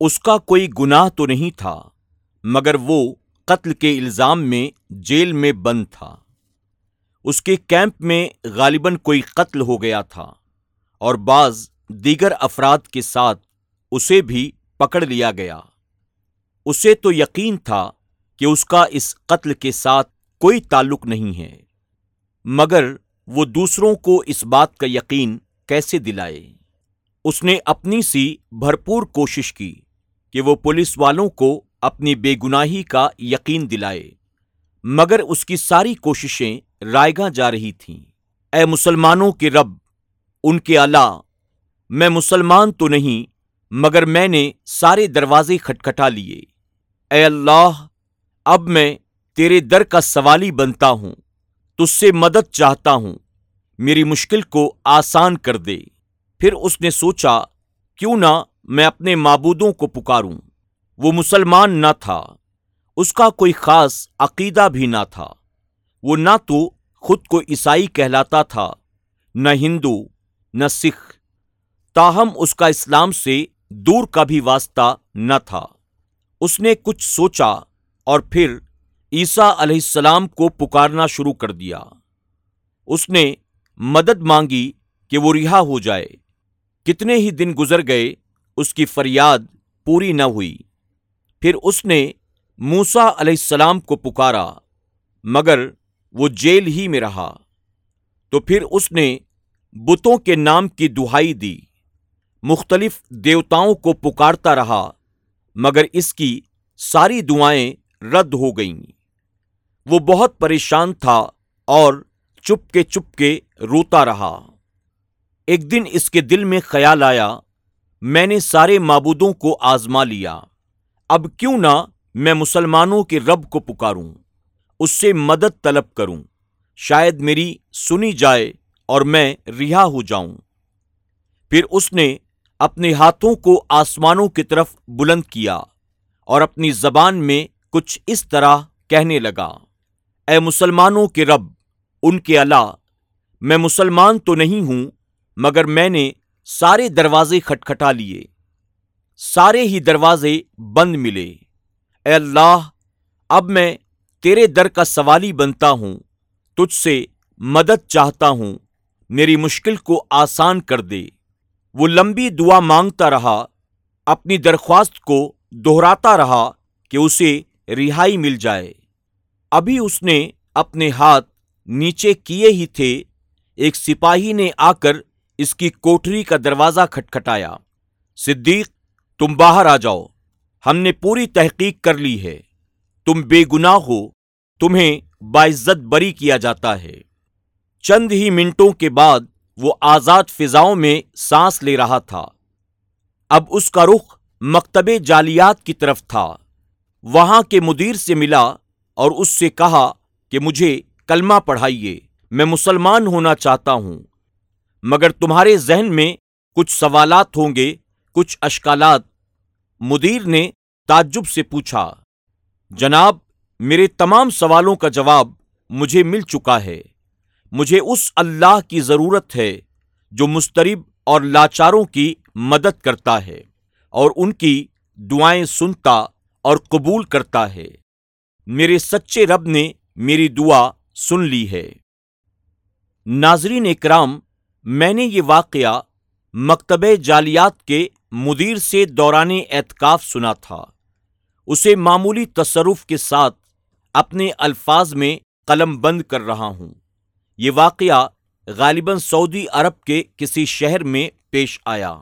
اس کا کوئی گناہ تو نہیں تھا، مگر وہ قتل کے الزام میں جیل میں بند تھا۔ اس کے کیمپ میں غالباً کوئی قتل ہو گیا تھا، اور بعض دیگر افراد کے ساتھ اسے بھی پکڑ لیا گیا۔ اسے تو یقین تھا کہ اس کا اس قتل کے ساتھ کوئی تعلق نہیں ہے، مگر وہ دوسروں کو اس بات کا یقین کیسے دلائے۔ اس نے اپنی سی بھرپور کوشش کی۔ کہ وہ پولیس والوں کو اپنی بے گناہی کا یقین دلائے۔ مگر اس کی ساری کوششیں رائے گاں جا رہی تھیں۔ اے مسلمانوں کے رب، ان کے اللہ میں مسلمان تو نہیں، مگر میں نے سارے دروازے کھٹکھٹا لیے۔ اے اللہ، اب میں تیرے در کا سوالی بنتا ہوں تج سے مدد چاہتا ہوں، میری مشکل کو آسان کر دے۔ پھر اس نے سوچا، کیوں نہ میں اپنے معبودوں کو پکاروں۔ وہ مسلمان نہ تھا۔ اس کا کوئی خاص عقیدہ بھی نہ تھا۔ وہ نہ تو خود کو عیسائی کہلاتا تھا، نہ ہندو، نہ سکھ۔ تاہم اس کا اسلام سے دور کا بھی واسطہ نہ تھا۔ اس نے کچھ سوچا اور پھر عیسیٰ علیہ السلام کو پکارنا شروع کر دیا۔ اس نے مدد مانگی کہ وہ رہا ہو جائے۔ کتنے ہی دن گزر گئے اس کی فریاد پوری نہ ہوئی۔ پھر اس نے موسا علیہ السلام کو پکارا، مگر وہ جیل ہی میں رہا۔ تو پھر اس نے بتوں کے نام کی دہائی دی۔ مختلف دیوتاؤں کو پکارتا رہا، مگر اس کی ساری دعائیں رد ہو گئیں۔ وہ بہت پریشان تھا اور چپ کے چپ کے روتا رہا۔ ایک دن اس کے دل میں خیال آیا میں نے سارے معبودوں کو آزما لیا۔ اب کیوں نہ میں مسلمانوں کے رب کو پکاروں، اس سے مدد طلب کروں۔ شاید میری سنی جائے اور میں رہا ہو جاؤں۔ پھر اس نے اپنے ہاتھوں کو آسمانوں کی طرف بلند کیا اور اپنی زبان میں کچھ اس طرح کہنے لگا، اے مسلمانوں کے رب، ان کے اللہ میں مسلمان تو نہیں ہوں، مگر میں نے سارے دروازے کھٹکھٹا لیے۔ سارے ہی دروازے بند ملے۔ اے اللہ، اب میں تیرے در کا سوالی بنتا ہوں، تجھ سے مدد چاہتا ہوں۔ میری مشکل کو آسان کر دے۔ وہ لمبی دعا مانگتا رہا، اپنی درخواست کو دہراتا رہا کہ اسے رہائی مل جائے۔ ابھی اس نے اپنے ہاتھ نیچے کیے ہی تھے، ایک سپاہی نے آ کر اس کی کوٹری کا دروازہ کھٹکھٹایا۔ صدیق، تم باہر آ جاؤ۔ ہم نے پوری تحقیق کر لی ہے۔ تم بے گناہ ہو۔ تمہیں باعزت بری کیا جاتا ہے۔ چند ہی منٹوں کے بعد وہ آزاد فضاؤں میں سانس لے رہا تھا۔ اب اس کا رخ مکتب جالیات کی طرف تھا۔ وہاں کے مدیر سے ملا اور اس سے کہا کہ مجھے کلمہ پڑھائیے۔ میں مسلمان ہونا چاہتا ہوں۔ مگر تمہارے ذہن میں کچھ سوالات ہوں گے، کچھ اشکالات۔ مدیر نے تعجب سے پوچھا، جناب، میرے تمام سوالوں کا جواب مجھے مل چکا ہے۔ مجھے اس اللہ کی ضرورت ہے جو مسترب اور لاچاروں کی مدد کرتا ہے اور ان کی دعائیں سنتا اور قبول کرتا ہے۔ میرے سچے رب نے میری دعا سن لی ہے۔ ناظرین اکرام میں نے یہ واقعہ مکتب جالیات کے مدیر سے دوران اعتکاف سنا تھا۔ اسے معمولی تصرف کے ساتھ اپنے الفاظ میں قلم بند کر رہا ہوں۔ یہ واقعہ غالباً سعودی عرب کے کسی شہر میں پیش آیا۔